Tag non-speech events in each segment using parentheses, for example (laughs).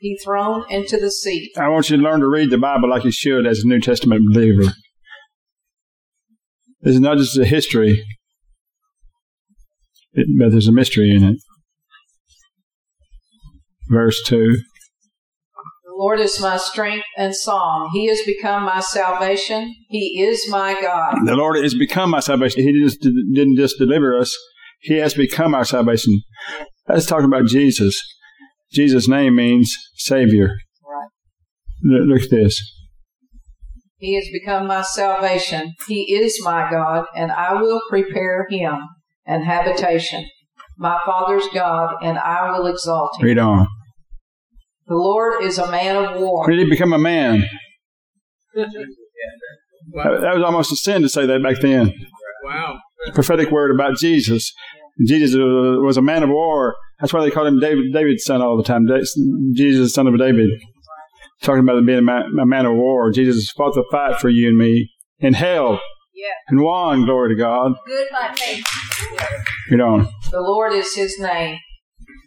he thrown into the sea. I want you to learn to read the Bible like you should as a New Testament believer. This is not just a history, it, but there's a mystery in it. Verse 2. The Lord is my strength and song. He has become my salvation. He is my God. The Lord has become my salvation. He just didn't just deliver us, He has become our salvation. Let's talk about Jesus. Jesus' name means Savior. Right. Look look at this. He has become my salvation. He is my God, and I will prepare him an habitation. My Father's God, and I will exalt him. Read on. The Lord is a man of war. When did he become a man? That, that was almost a sin to say that back then. Wow. prophetic word about Jesus. Jesus was a man of war. That's why they called him David, David's son all the time. Jesus, son of David. Talking about him being a man, a man of war. Jesus fought the fight for you and me in hell Yeah. and won. Glory to God. Good, my faith. Read on. The Lord is his name.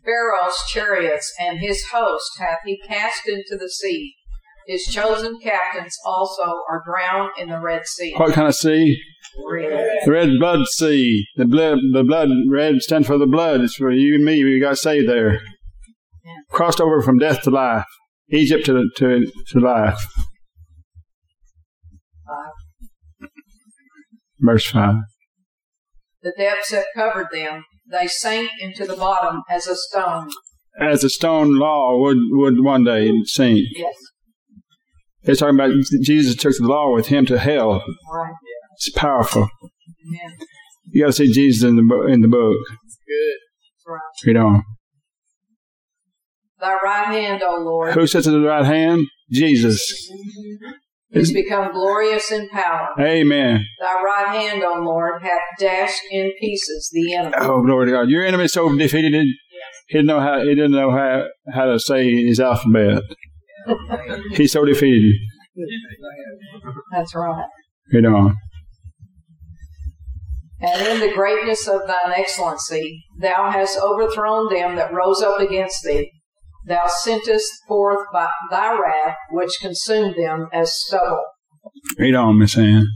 Pharaoh's chariots and his host hath he cast into the sea. His chosen captains also are drowned in the Red Sea. What kind of sea? Red. The red blood sea. The blood, the blood, red stands for the blood. It's for you and me. We got saved there. Yeah. Crossed over from death to life. Egypt to, to, to life. Five. Verse 5. The depths have covered them. They sank into the bottom as a stone. As a stone law would, would one day sink. Yes. It's talking about Jesus took the law with him to hell. Right. It's powerful. Amen. You got to see Jesus in the bo- in the book. Good. Right. Read on. Thy right hand, O Lord, Who sits at the right hand? Jesus. is become glorious in power. Amen. Thy right hand, O Lord, hath dashed in pieces the enemy. Oh, glory to God. Your enemy is so defeated, he didn't know how, he didn't know how, how to say his alphabet. He's so defeated. That's right. Read on. And in the greatness of thine excellency, thou hast overthrown them that rose up against thee. Thou sentest forth by thy wrath, which consumed them as stubble. Read on, Miss Anne.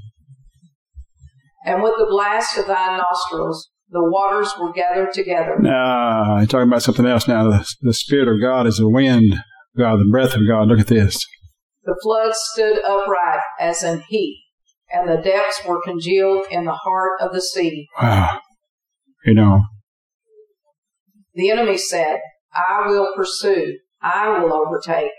And with the blast of thy nostrils, the waters were gathered together. Ah, you're talking about something else now. The, the Spirit of God is the wind, God, the breath of God. Look at this. The floods stood upright as an heap, and the depths were congealed in the heart of the sea. Wow. Read on. The enemy said, I will pursue, I will overtake,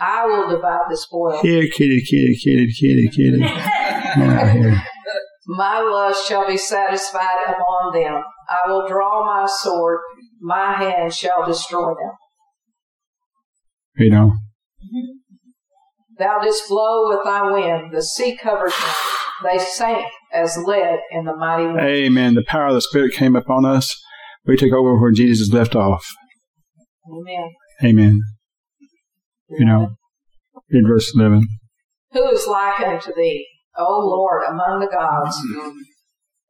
I will divide the spoil. Here, kitty, kitty, kitty, kitty, kitty. (laughs) Here. My lust shall be satisfied upon them. I will draw my sword, my hand shall destroy them. Read know? Thou didst blow with thy wind, the sea covered them. They sank as lead in the mighty wind. Amen. The power of the Spirit came upon us. We took over where Jesus left off. Amen. Amen. You know, read verse 11. Who is like unto thee, O Lord, among the gods?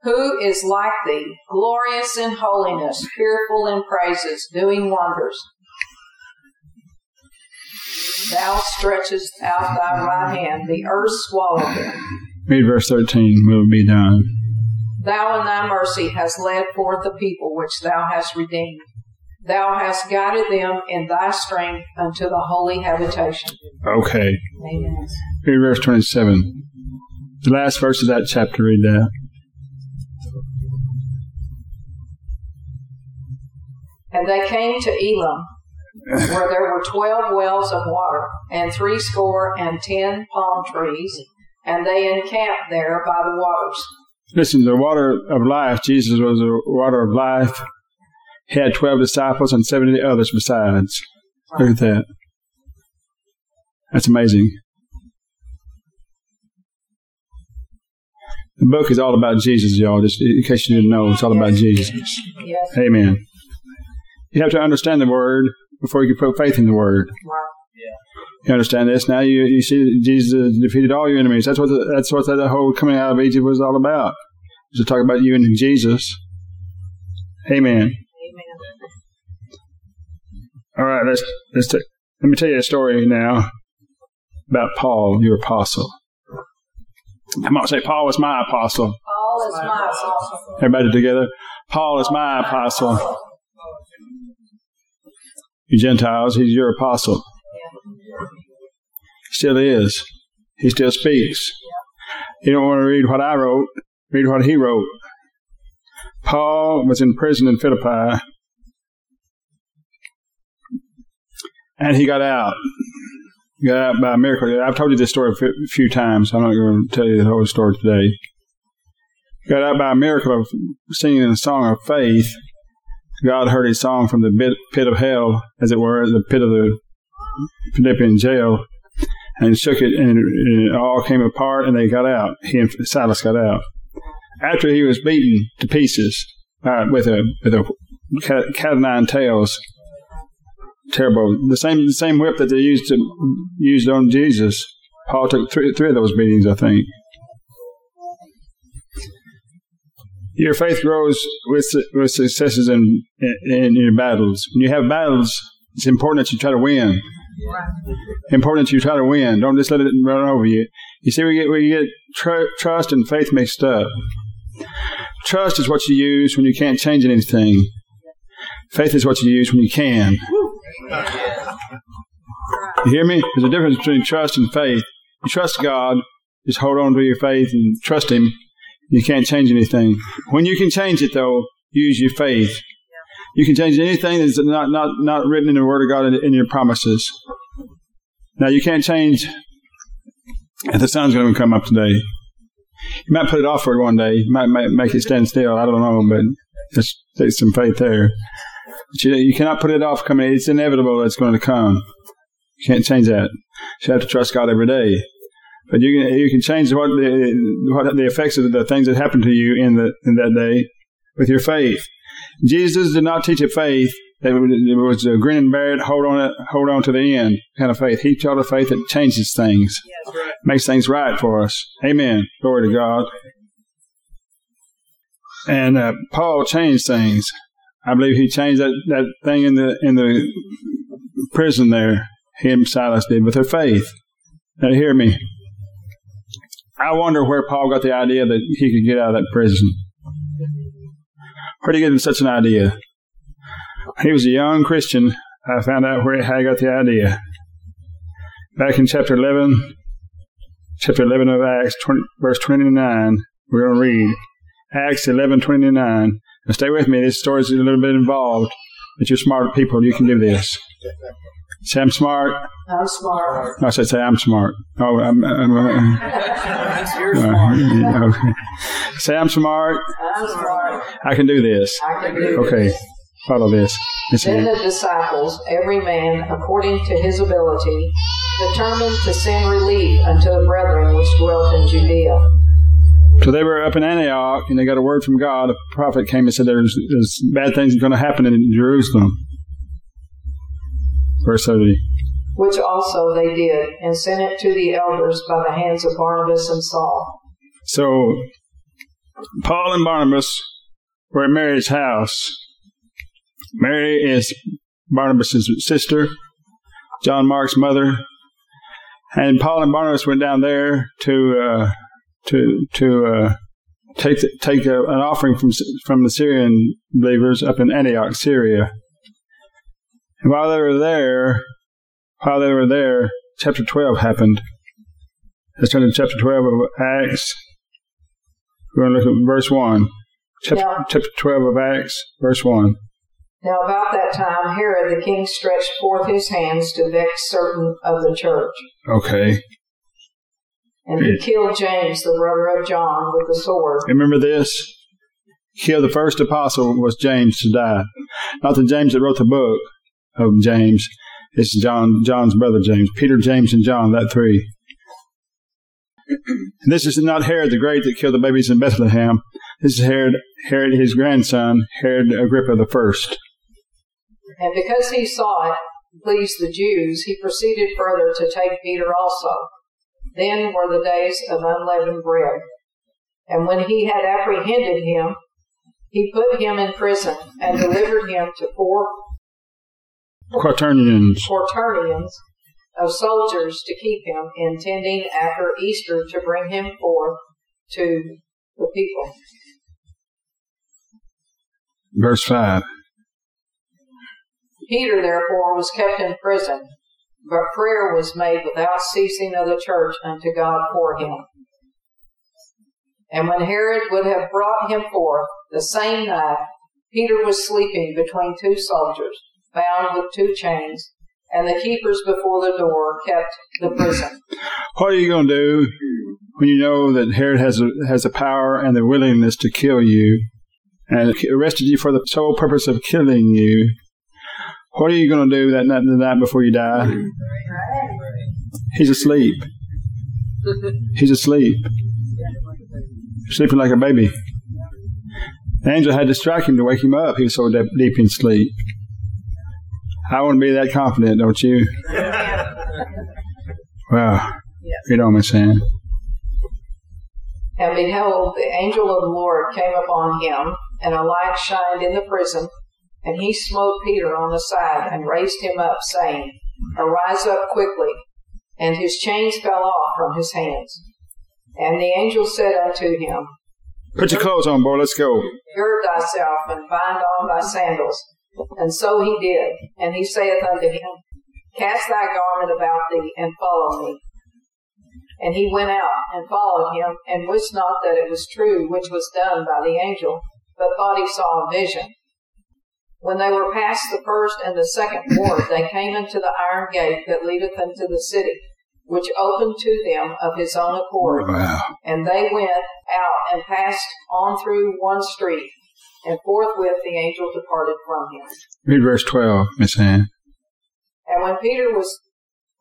Who is like thee, glorious in holiness, fearful in praises, doing wonders? Thou stretchest out thy right hand, the earth swallowed them. Read verse 13. Will be done. Thou in thy mercy hast led forth the people which thou hast redeemed. Thou hast guided them in thy strength unto the holy habitation. Okay. Amen. Read verse 27. The last verse of that chapter, read that. And they came to Elim, where there were twelve wells of water, and threescore and ten palm trees, and they encamped there by the waters. Listen, the water of life, Jesus was the water of life. He had 12 disciples and 70 others besides. Look at that. That's amazing. The book is all about Jesus, y'all. Just in case you didn't know, it's all about Jesus. Yes, Amen. You have to understand the word before you can put faith in the word. right. You understand this now? You you see that Jesus defeated all your enemies. That's what the, that's what the whole coming out of Egypt was all about. It was to talk about you and Jesus. Amen. Amen. All right, let's let's take Let me tell you a story now about Paul, your apostle. Come on, say, Paul was my apostle. Paul is my apostle. Everybody together. Paul is my apostle. You Gentiles, he's your apostle. Still is. He still speaks. You don't want to read what I wrote, read what he wrote. Paul was in prison in Philippi, and he got out. Got out by a miracle. I've told you this story a few times. I'm not going to tell you the whole story today. He got out by a miracle of singing a song of faith. God heard his song from the pit of hell, as it were, the pit of the Philippian jail, and shook it, and it all came apart, and they got out. He and Silas got out after he was beaten to pieces uh, with a with a cat, cat of nine tails. Terrible. The same the same whip that they used to used on Jesus. Paul took three three of those beatings, I think. Your faith grows with with successes in, in, in your battles. When you have battles, it's important that you try to win. Important that you try to win. Don't just let it run over you. You see, we get we get tr- trust and faith mixed up. Trust is what you use when you can't change anything. Faith is what you use when you can. You hear me? There's a difference between trust and faith. You trust God, just hold on to your faith and trust Him. You can't change anything. When you can change it, though, use your faith. You can change anything that's not, not, not written in the Word of God in, in your promises. Now, you can't change if the sun's going to come up today. You might put it off for one day. You might, make it stand still. I don't know, but just take some faith there. But you, you cannot put it off coming. It's inevitable it's going to come. You can't change that. You have to trust God every day. But you can you can change what the what the effects of the things that happen to you in the in that day with your faith. Jesus did not teach a faith that it was a grin and bear it, hold on it, hold on to the end kind of faith. He taught a faith that changes things, yes, right. makes things right for us. Amen. Glory to God. And uh, Paul changed things. I believe he changed that, that thing in the in the prison there. Him Silas did with their faith. Now hear me. I wonder where Paul got the idea that he could get out of that prison. Where did he get such an idea? He was a young Christian. I found out where he got the idea. Back in chapter 11, chapter 11 of Acts, 20, verse 29, we're going to read Acts 11, 29. Now stay with me. This story is a little bit involved, but you're smart people. You can do this. Sam smart. I'm smart. I said say I'm smart. Oh, I'm. I'm uh, You're smart. (laughs) okay. Say I'm smart. I'm smart. I can do this. I can do okay. This. Follow this. Then the disciples, every man according to his ability, determined to send relief unto the brethren which dwelt in Judea. So they were up in Antioch, and they got a word from God. A prophet came and said, "There's, there's bad things going to happen in Jerusalem." Verse 30. Which also they did, and sent it to the elders by the hands of Barnabas and Saul. So, Paul and Barnabas were at Mary's house. Mary is Barnabas' sister, John Mark's mother, and Paul and Barnabas went down there to uh, to to uh, take take a, an offering from from the Syrian believers up in Antioch, Syria. And while they were there, while they were there, chapter 12 happened. Let's turn to chapter 12 of Acts. We're going to look at verse 1. Chapter, now, chapter 12 of Acts, verse 1. Now, about that time, Herod the king stretched forth his hands to vex certain of the church. Okay. And he killed James, the brother of John, with the sword. Remember this? Killed the first apostle was James to die. Not the James that wrote the book, of James. It's John, John's brother James. Peter, James, and John, that three. And this is not Herod the Great that killed the babies in Bethlehem. This is Herod, Herod his grandson, Herod Agrippa the first. And because he saw it pleased the Jews, he proceeded further to take Peter also. Then were the days of unleavened bread. And when he had apprehended him, he put him in prison and delivered him to four quaternions. quaternions of soldiers to keep him, intending after Easter to bring him forth to the people. Verse 5. Peter, therefore, was kept in prison, but prayer was made without ceasing of the church unto God for him. And when Herod would have brought him forth the same night, Peter was sleeping between two soldiers, bound with two chains, and the keepers before the door kept the prison. What are you going to do when you know that Herod has a, has the power and the willingness to kill you and arrested you for the sole purpose of killing you? What are you going to do that night, the night before you die? He's asleep. He's asleep. Sleeping like a baby. The angel had to strike him to wake him up. He was so deep, deep in sleep. I want to be that confident, don't you? (laughs) Well, you know what I'm saying. And behold, the angel of the Lord came upon him, and a light shined in the prison, and he smote Peter on the side and raised him up, saying, Arise up quickly. And his chains fell off from his hands. And the angel said unto him, Put your clothes on, boy. Let's go. Gird thyself and bind on thy sandals. And so he did. And he saith unto him, Cast thy garment about thee and follow me. And he went out and followed him, and wist not that it was true which was done by the angel, but thought he saw a vision. When they were past the first and the second ward, they came into the iron gate that leadeth into the city, which opened to them of his own accord. Wow. And they went out and passed on through one street, and forthwith the angel departed from him. Read verse 12, Miss Anne. And when Peter was,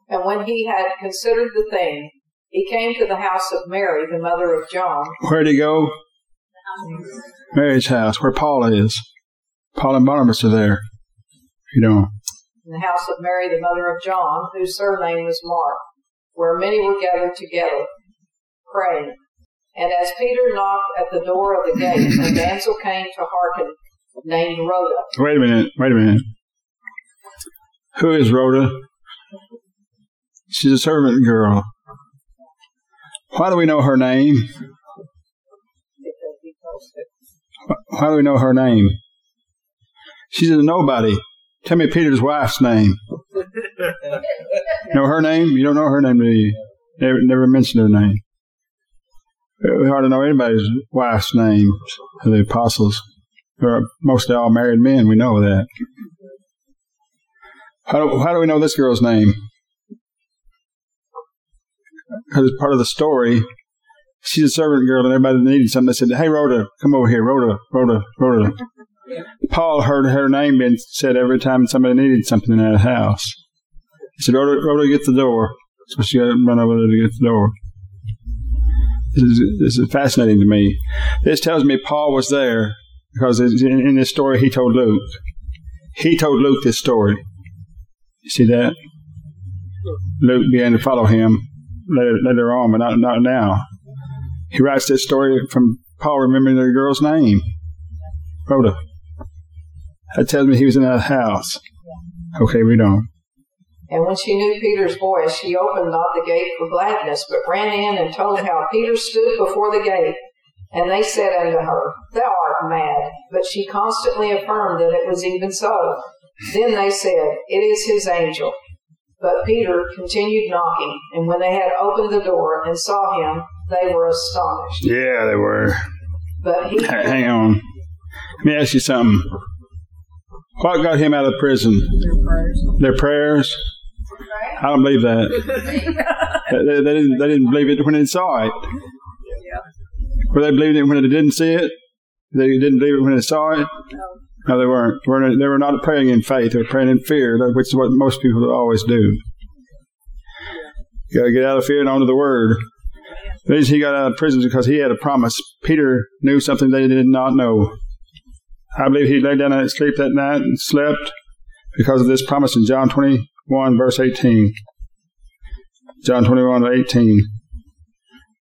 and when he had considered the thing, he came to the house of Mary, the mother of John. Where'd he go? Mary's house, where Paul is. Paul and Barnabas are there. You know. In the house of Mary, the mother of John, whose surname was Mark, where many were gathered together, praying. And as Peter knocked at the door of the gate, a (laughs) damsel came to hearken, named Rhoda. Wait a minute. Wait a minute. Who is Rhoda? She's a servant girl. Why do we know her name? because he posted. Why do we know her name? She's a nobody. Tell me Peter's wife's name. (laughs) know her name? You don't know her name, do you? Never, never mentioned her name. We hardly know anybody's wife's name of the apostles. They're mostly all married men. We know that. How do, how do we know this girl's name? Because it's part of the story. She's a servant girl, and everybody needed something. They said, "Hey, Rhoda, come over here, Rhoda, Rhoda, Rhoda." Paul heard her name being said every time somebody needed something in that house. He said, "Rhoda, Rhoda, get the door." So she run over there to get the door. This is, fascinating to me. This tells me Paul was there because in, in this story he told Luke. He told Luke this story. You see that? Luke began to follow him later, later on, but not, not now. He writes this story from Paul remembering the girl's name, Rhoda. That tells me he was in that house. Okay, read on. And when she knew Peter's voice, she opened not the gate for gladness, but ran in and told how Peter stood before the gate. And they said unto her, Thou art mad. But she constantly affirmed that it was even so. Then they said, It is his angel. But Peter continued knocking, and when they had opened the door and saw him, they were astonished. Yeah, they were. But he, H- (laughs) Hang on. Let me ask you something. What got him out of prison? Their prayers. Their prayers. I don't believe that. (laughs) they, they- didn't, they didn't believe it when they saw it. Were they believing it when they didn't see it? They didn't believe it when they saw it? No, they weren't. They were not praying in faith. They were praying in fear, which is what most people always do. You got to get out of fear and onto the Word. The reason he got out of prison is because he had a promise. Peter knew something they did not know. I believe he lay down and sleep that night and slept because of this promise in John 21, verse 18. John 21, 18.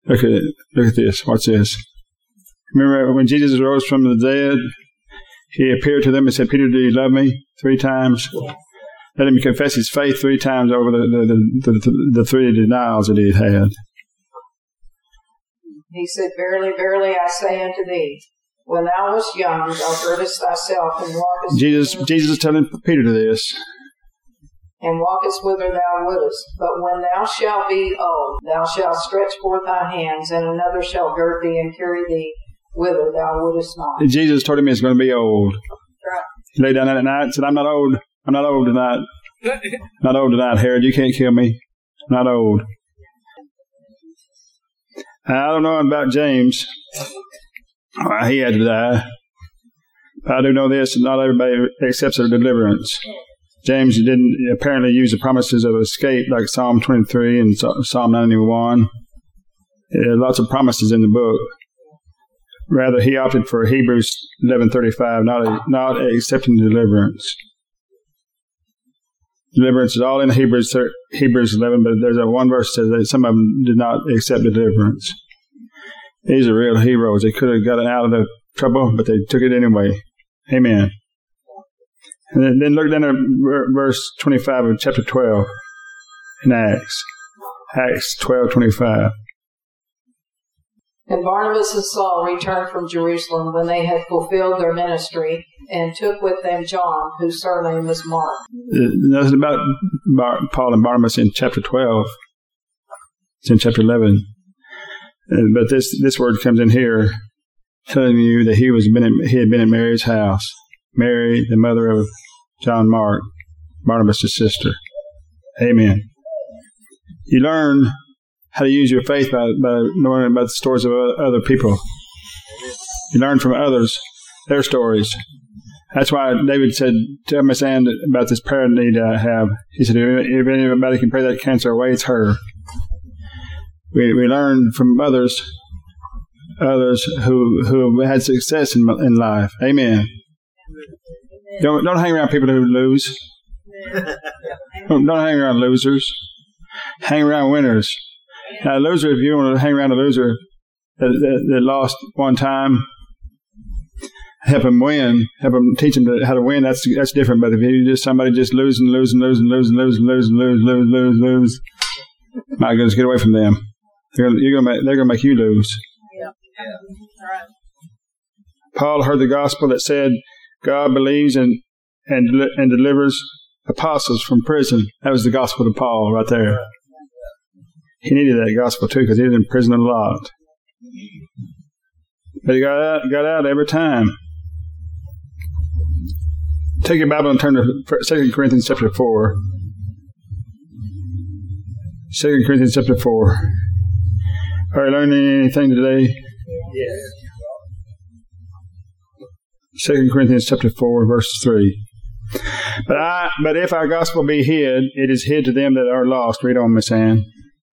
Look at. Look at this. Watch this. Remember when Jesus rose from the dead, he appeared to them and said, Peter, do you love me? Three times. let him confess his faith three times over the, the, the, the, the three denials that he had. He said, Verily, verily, I say unto thee, when thou wast young, thou girdest thyself and walkest. Jesus, Jesus is telling Peter this. And walkest whither thou wouldest. But when thou shalt be old, thou shalt stretch forth thy hands, and another shall gird thee and carry thee whither thou wouldest not. Jesus told him he's going to be old. Right. He lay down that night and said, I'm not old. I'm not old tonight. not old tonight, Herod. You can't kill me. I'm not old. I don't know about James. he had to die. I do know this, not everybody accepts their deliverance. James didn't apparently use the promises of escape like Psalm 23 and Psalm 91. There are lots of promises in the book. Rather, he opted for Hebrews 11:35, not a, not accepting deliverance. Deliverance is all in Hebrews Hebrews 11, but there's a one verse that says that some of them did not accept deliverance. These are real heroes. They could have gotten out of the trouble, but they took it anyway. Amen. And then look down at verse 25 of chapter 12 in Acts. Acts 12, 25. And Barnabas and Saul returned from Jerusalem when they had fulfilled their ministry and took with them John, whose surname was Mark. Uh, nothing about Bar- Paul and Barnabas in chapter 12. It's in chapter 11. Uh, but this, this word comes in here telling you that he was been in, he had been in Mary's house. Mary, the mother of John Mark, Barnabas' sister. Amen. You learn how to use your faith by, by learning about the stories of other people. You learn from others, their stories. That's why David said, Tell Miss Ann about this prayer need I have. He said, If anybody can pray that cancer away, it's her. We, we learn from others, others who, who have had success in, in life. Amen. Don't, don't hang around people who lose. (laughs) Don't, don't hang around losers. Hang around winners. Now, a loser, if you want to hang around a loser that, that, that lost one time, help them win, help them teach them how to win. That's that's different. But if you just somebody just losing, losing, losing, losing, losing, losing, lose, lose, lose, lose, my goodness, get away from them. They're gonna, you're gonna make, they're gonna make you lose. Yeah. yeah. Paul heard the gospel that said God believes and and and delivers apostles from prison. That was the gospel to Paul right there. He needed that gospel too because he was in prison a lot. But he got out, got out every time. Take your Bible and turn to 2 Corinthians chapter 4. 2 Corinthians chapter 4. Are you learning anything today? Yes. 2 Corinthians chapter 4, verse 3. But I, but if our gospel be hid, it is hid to them that are lost. Read on, Miss Ann.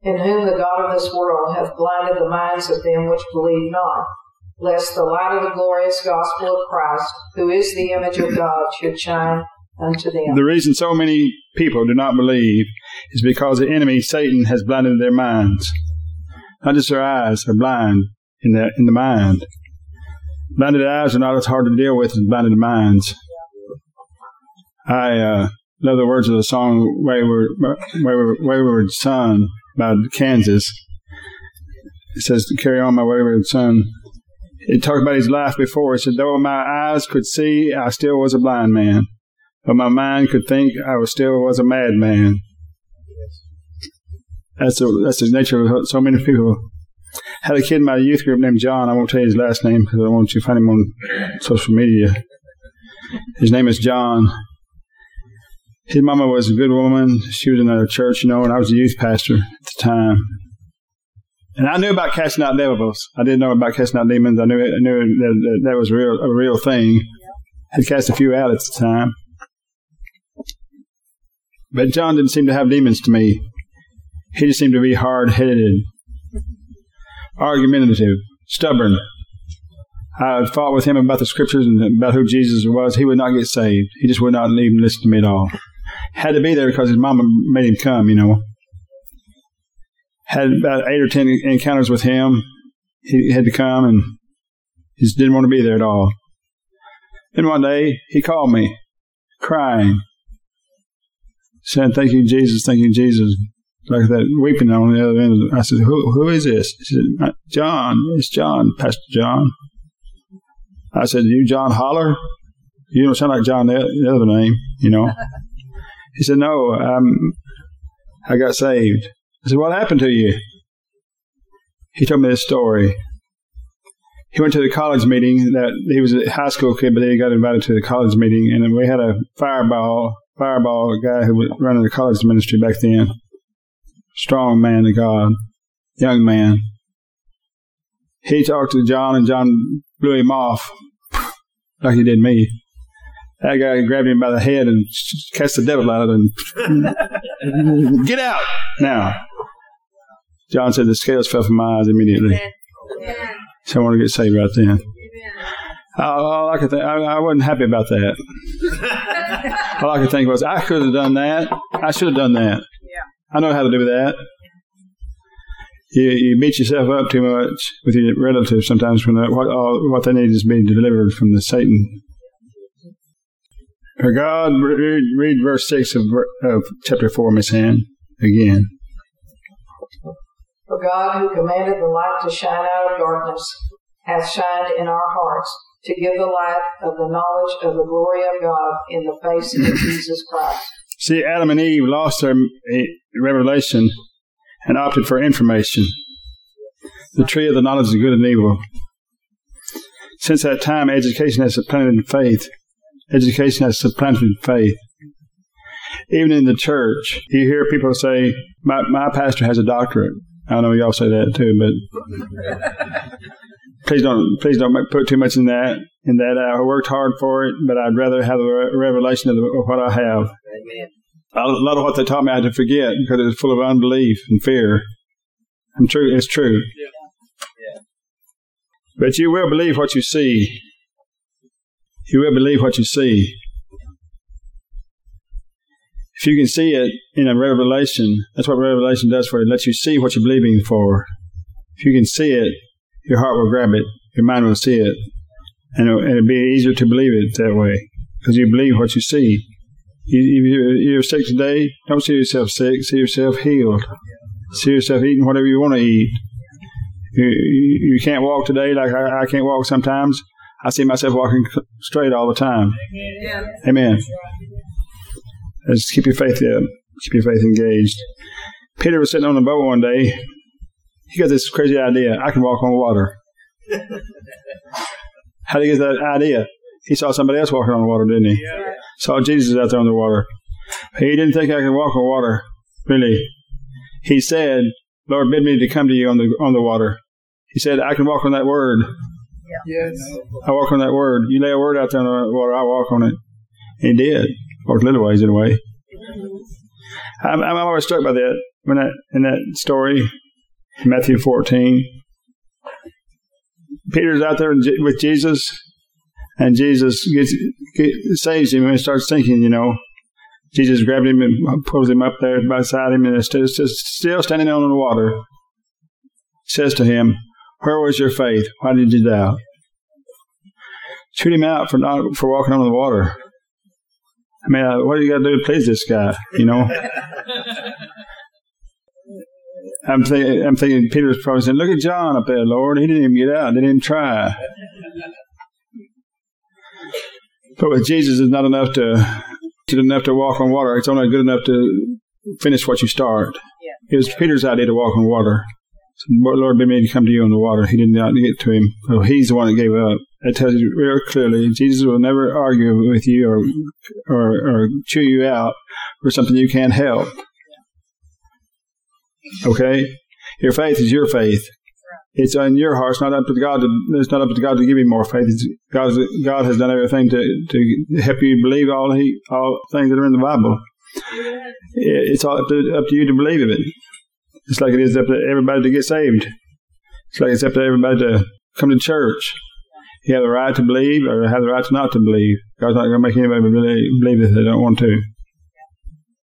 In whom the God of this world hath blinded the minds of them which believe not, lest the light of the glorious gospel of Christ, who is the image of God, should shine unto them. The reason so many people do not believe is because the enemy, Satan, has blinded their minds. Not just their eyes, they're blind in the, in the mind. Blinded eyes are not as hard to deal with as blinded minds. I uh, love the words of the song Wayward, Wayward, Wayward Son by Kansas. It says, "To Carry on, my wayward son. It talked about his life before. It said, Though my eyes could see, I still was a blind man. Though my mind could think, I was still was a madman. That's, that's the nature of so many people had a kid in my youth group named John. I won't tell you his last name because I want you to find him on social media. His name is John. His mama was a good woman. She was in a church, you know, and I was a youth pastor at the time. And I knew about casting out devils. I didn't know about casting out demons. I knew I knew that, that, that was real a real thing. I had cast a few out at the time. But John didn't seem to have demons to me. He just seemed to be hard headed argumentative, stubborn. I fought with him about the scriptures and about who Jesus was. He would not get saved. He just would not even listen to me at all. Had to be there because his mama made him come, you know. Had about eight or ten encounters with him. He had to come and he just didn't want to be there at all. Then one day he called me, crying. saying, Thank you, Jesus, thank you, Jesus. Like that, weeping on the other end. I said, Who, who is this? He said, John. It's John, Pastor John. I said, You John Holler? You don't sound like John, the, the other name, you know. he said, No, um, I got saved. I said, What happened to you? He told me this story. He went to the college meeting that he was a high school kid, but then he got invited to the college meeting, and we had a fireball, fireball guy who was running the college ministry back then. Strong man of God, young man. He talked to John, and John blew him off like he did me. That guy grabbed him by the head and cast the devil out and (laughs) get out now. John said the scales fell from my eyes immediately. So I want to get saved right then. All, all I could think, I, I, wasn't happy about that. (laughs) all I could think was, I could have done that. I should have done that. I know how to do that. You, you beat yourself up too much with your relatives sometimes when what all, what they need is being delivered from the Satan. For God, read, read verse six of, of chapter four, Miss Ann, again. For God, who commanded the light to shine out of darkness, hath shined in our hearts to give the light of the knowledge of the glory of God in the face of Jesus Christ. See, Adam and Eve lost their eh, revelation and opted for information. The tree of the knowledge of good and evil. Since that time, education has supplanted faith. Education has supplanted faith. Even in the church, you hear people say, my, my pastor has a doctorate. I know y'all say that too, but (laughs) please don't please don't put too much in that. In that I worked hard for it, but I'd rather have a revelation of, what I have. Amen. A lot of what they taught me I had to forget because it was full of unbelief and fear. I'm true. It's true. Yeah. Yeah. But you will believe what you see. You will believe what you see. If you can see it in a revelation, that's what revelation does for you. It lets you see what you're believing for. If you can see it, your heart will grab it, your mind will see it, and it'll, it'll be easier to believe it that way because you believe what you see. You, you're sick today, don't see yourself sick, see yourself healed. See yourself eating whatever you want to eat. You, you, you can't walk today like I, I, can't walk sometimes. I see myself walking straight all the time. Amen. Amen. Just keep your faith up. Keep your faith engaged. Peter was sitting on the boat one day. He got this crazy idea. I can walk on water. (laughs) How did he get that idea? He saw somebody else walking on the water, didn't he? Yeah. Saw Jesus out there on the water. He didn't think I could walk on water. Really. He said, Lord, bid me to come to you on the on the water. He said, I can walk on that word. Yeah. Yes. I walk on that word. You lay a word out there on the water, I walk on it. He did or little ways anyway. I'm, I'm always struck by that when that in that story, Matthew 14. Peter's out there with Jesus, and Jesus gets, saves him, and starts thinking, you know, Jesus grabbed him and pulls him up there beside him, and is still, still standing on the water. Says to him, "Where was your faith? Why did you doubt?" Shoot him out for not for walking on the water. I mean, uh, what do you got to do to please this guy? You know. (laughs) I'm thinking, I'm thinking Peter's probably saying, "Look at John up there, Lord. He didn't even get out. They didn't even try." But with Jesus, it's not enough to good enough to walk on water. It's only good enough to finish what you start. Yeah. It was Peter's idea to walk on water. So, Lord, bid me to come to you on the water. He didn't get to him. So he's the one that gave up. It tells you real clearly Jesus will never argue with you or, or, or chew you out for something you can't help. Okay? Your faith is your faith. It's in your heart. It's not up to God. To, it's not up to God to give you more faith. It's God, God has done everything to, to help you believe all he, all things that are in the Bible. It's all up to, up to you to believe in it. It's like it is up to everybody to get saved. It's like it's up to everybody to come to church. You have the right to believe or have the right to not to believe. God's not going to make anybody believe if they don't want to.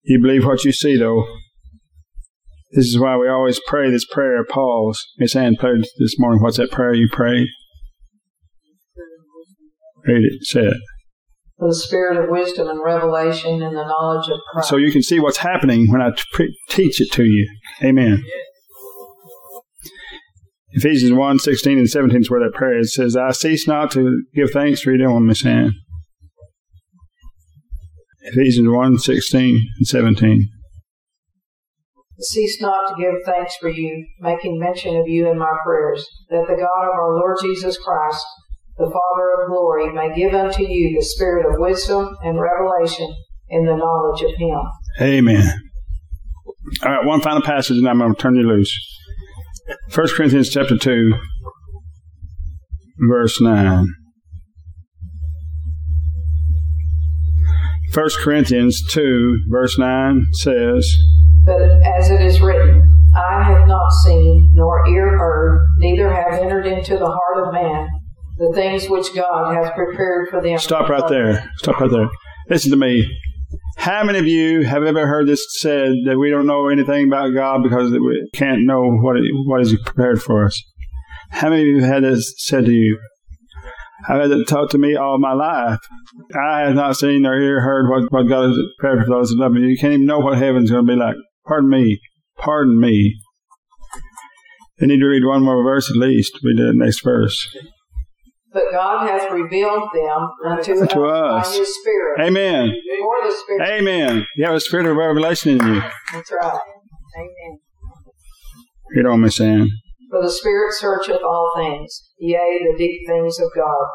You believe what you see, though. This is why we always pray this prayer, of Paul's. Miss Ann prayed this morning. What's that prayer you prayed? Read it. Say it. for the spirit of wisdom and revelation and the knowledge of Christ. So you can see what's happening when I t- teach it to you. Amen. Ephesians 1 16 and 17 is where that prayer is. It says, I cease not to give thanks for you. Don't want me saying. Ephesians 1 16 and 17. Cease not to give thanks for you, making mention of you in my prayers, that the God of our Lord Jesus Christ, the Father of glory, may give unto you the spirit of wisdom and revelation in the knowledge of him. Amen. All right, one final passage and I'm going to turn you loose. 1 Corinthians chapter 2, verse 9. 1 Corinthians 2, verse 9 says, But as it is written, I have not seen, nor ear heard, neither have entered into the heart of man the things which God hath prepared for them. Stop right there. Stop right there. Listen to me. How many of you have ever heard this said that we don't know anything about God because we can't know what it, what is prepared for us? How many of you have had this said to you? I've had it taught to me all my life. I have not seen or ear heard what, what God has prepared for those that love me. You can't even know what heaven's going to be like. Pardon me. Pardon me. They need to read one more verse at least. Read the next verse. But God has revealed them unto, Unto us, us. by his Spirit. Amen. For the Spirit. Amen. You have a spirit of revelation in you. That's right. Amen. You know what I'm saying? For the Spirit searcheth all things, yea, the deep things of God.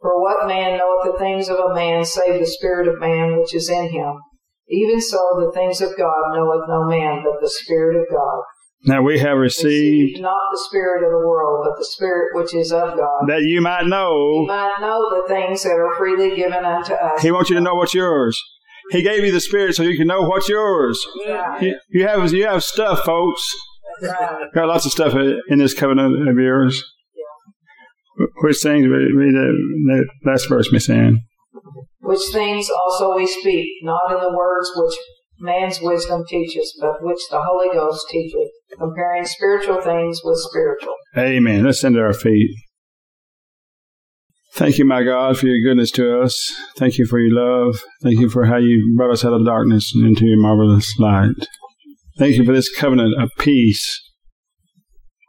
For what man knoweth the things of a man save the Spirit of man which is in him? Even so, the things of God knoweth no man but the Spirit of God. Now we have received Receive not the Spirit of the world, but the Spirit which is of God. that you might You know. might know the things that are freely given unto us. He wants you to know what's yours. He gave you the spirit so you can know what's yours. Right. You you have you have stuff, folks. Right. Got lots of stuff in this covenant of yours. Which things? Read the the last verse, Miss Ann. Which things also we speak, not in the words which man's wisdom teaches, but which the Holy Ghost teaches, comparing spiritual things with spiritual. Amen. Let's stand to our feet. Thank you, my God, for your goodness to us. Thank you for your love. Thank you for how you brought us out of darkness and into your marvelous light. Thank you for this covenant of peace,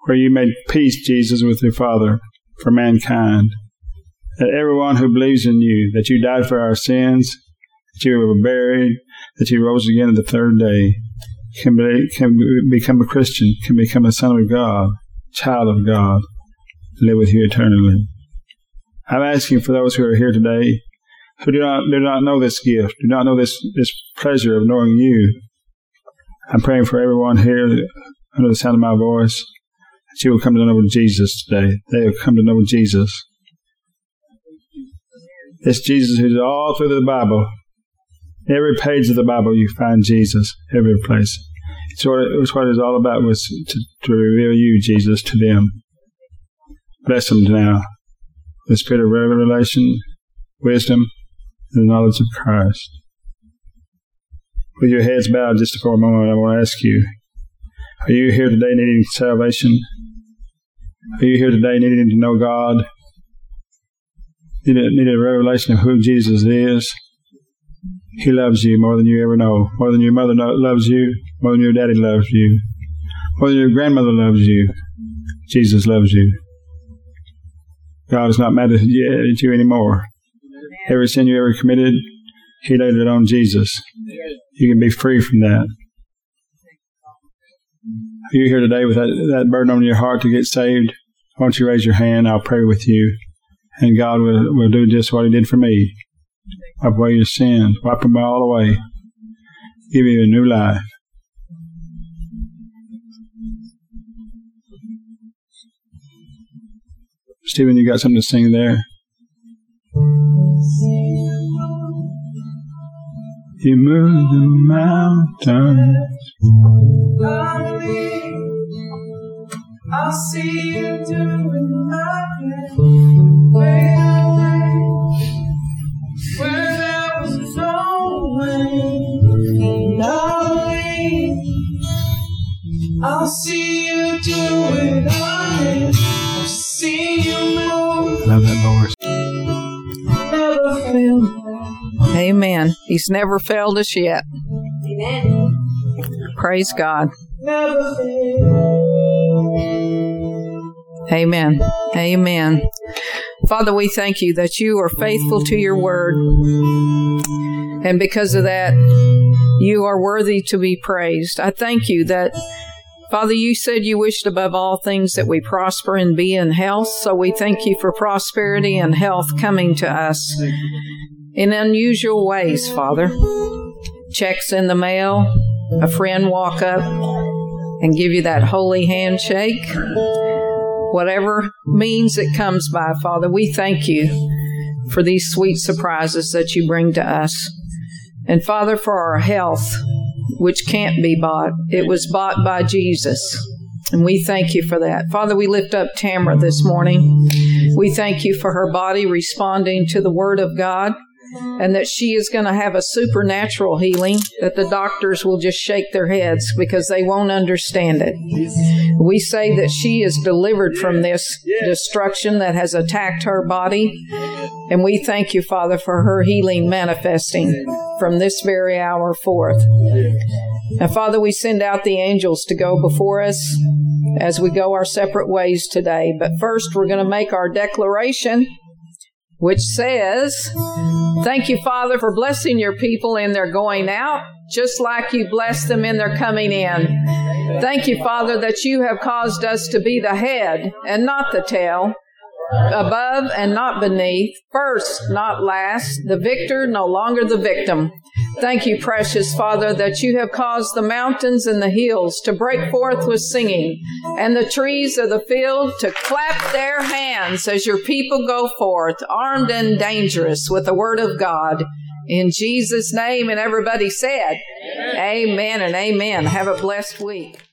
where you made peace, Jesus, with your Father for mankind. That everyone who believes in you, that you died for our sins, that you were buried, that you rose again the third day, can, be, can become a Christian, can become a son of God, child of God, live with you eternally. I'm asking for those who are here today who do not do not know this gift, do not know this this pleasure of knowing you. I'm praying for everyone here under the sound of my voice that you will come to know Jesus today. They will come to know Jesus. It's Jesus who's all through the Bible. Every page of the Bible you find Jesus, every place. It's what, it was what it's all about was to, to reveal you, Jesus, to them. Bless them now the spirit of revelation, wisdom, and the knowledge of Christ. With your heads bowed just for a moment, I want to ask you, are you here today needing salvation? Are you here today needing to know God? Need a, need a revelation of who Jesus is? He loves you more than you ever know, more than your mother loves you, more than your daddy loves you, more than your grandmother loves you. Jesus loves you. God is not mad at you anymore. Every sin you ever committed, He laid it on Jesus. You can be free from that. Are you here today with that, that burden on your heart to get saved? Why don't you raise your hand? I'll pray with you. And God will, will do just what He did for me. Wipe away your sins, wipe them all away, give you a new life. Stephen, you got something to sing there? You move the mountains. I'll see you doing nothing. Way away. Where there was no way. No way. I'll see you do it again. I'll see you move. Love that, Lord. Never feel Amen. He's never failed us yet. Amen. Praise God. Amen. Amen. Father, we thank you that you are faithful to your word. And because of that, you are worthy to be praised. I thank you that, Father, you said you wished above all things that we prosper and be in health. So we thank you for prosperity and health coming to us in unusual ways, Father. Checks in the mail, a friend walk up and give you that holy handshake whatever means it comes by, Father, we thank you for these sweet surprises that you bring to us. And Father, for our health, which can't be bought, it was bought by Jesus. And we thank you for that. Father, we lift up Tamara this morning. We thank you for her body responding to the Word of God and that she is going to have a supernatural healing that the doctors will just shake their heads because they won't understand it. We say that she is delivered from this destruction that has attacked her body. And we thank you, Father, for her healing manifesting from this very hour forth. Now, Father, we send out the angels to go before us as we go our separate ways today. But first, we're going to make our declaration which says, Thank you, Father, for blessing your people in their going out, just like you blessed them in their coming in. Thank you, Father, that you have caused us to be the head and not the tail, above and not beneath, first, not last, the victor, no longer the victim. Thank you, precious Father, that you have caused the mountains and the hills to break forth with singing, and the trees of the field to clap their hands as your people go forth, armed and dangerous with the word of God. In Jesus' name, and everybody said, Amen, amen and amen. Have a blessed week.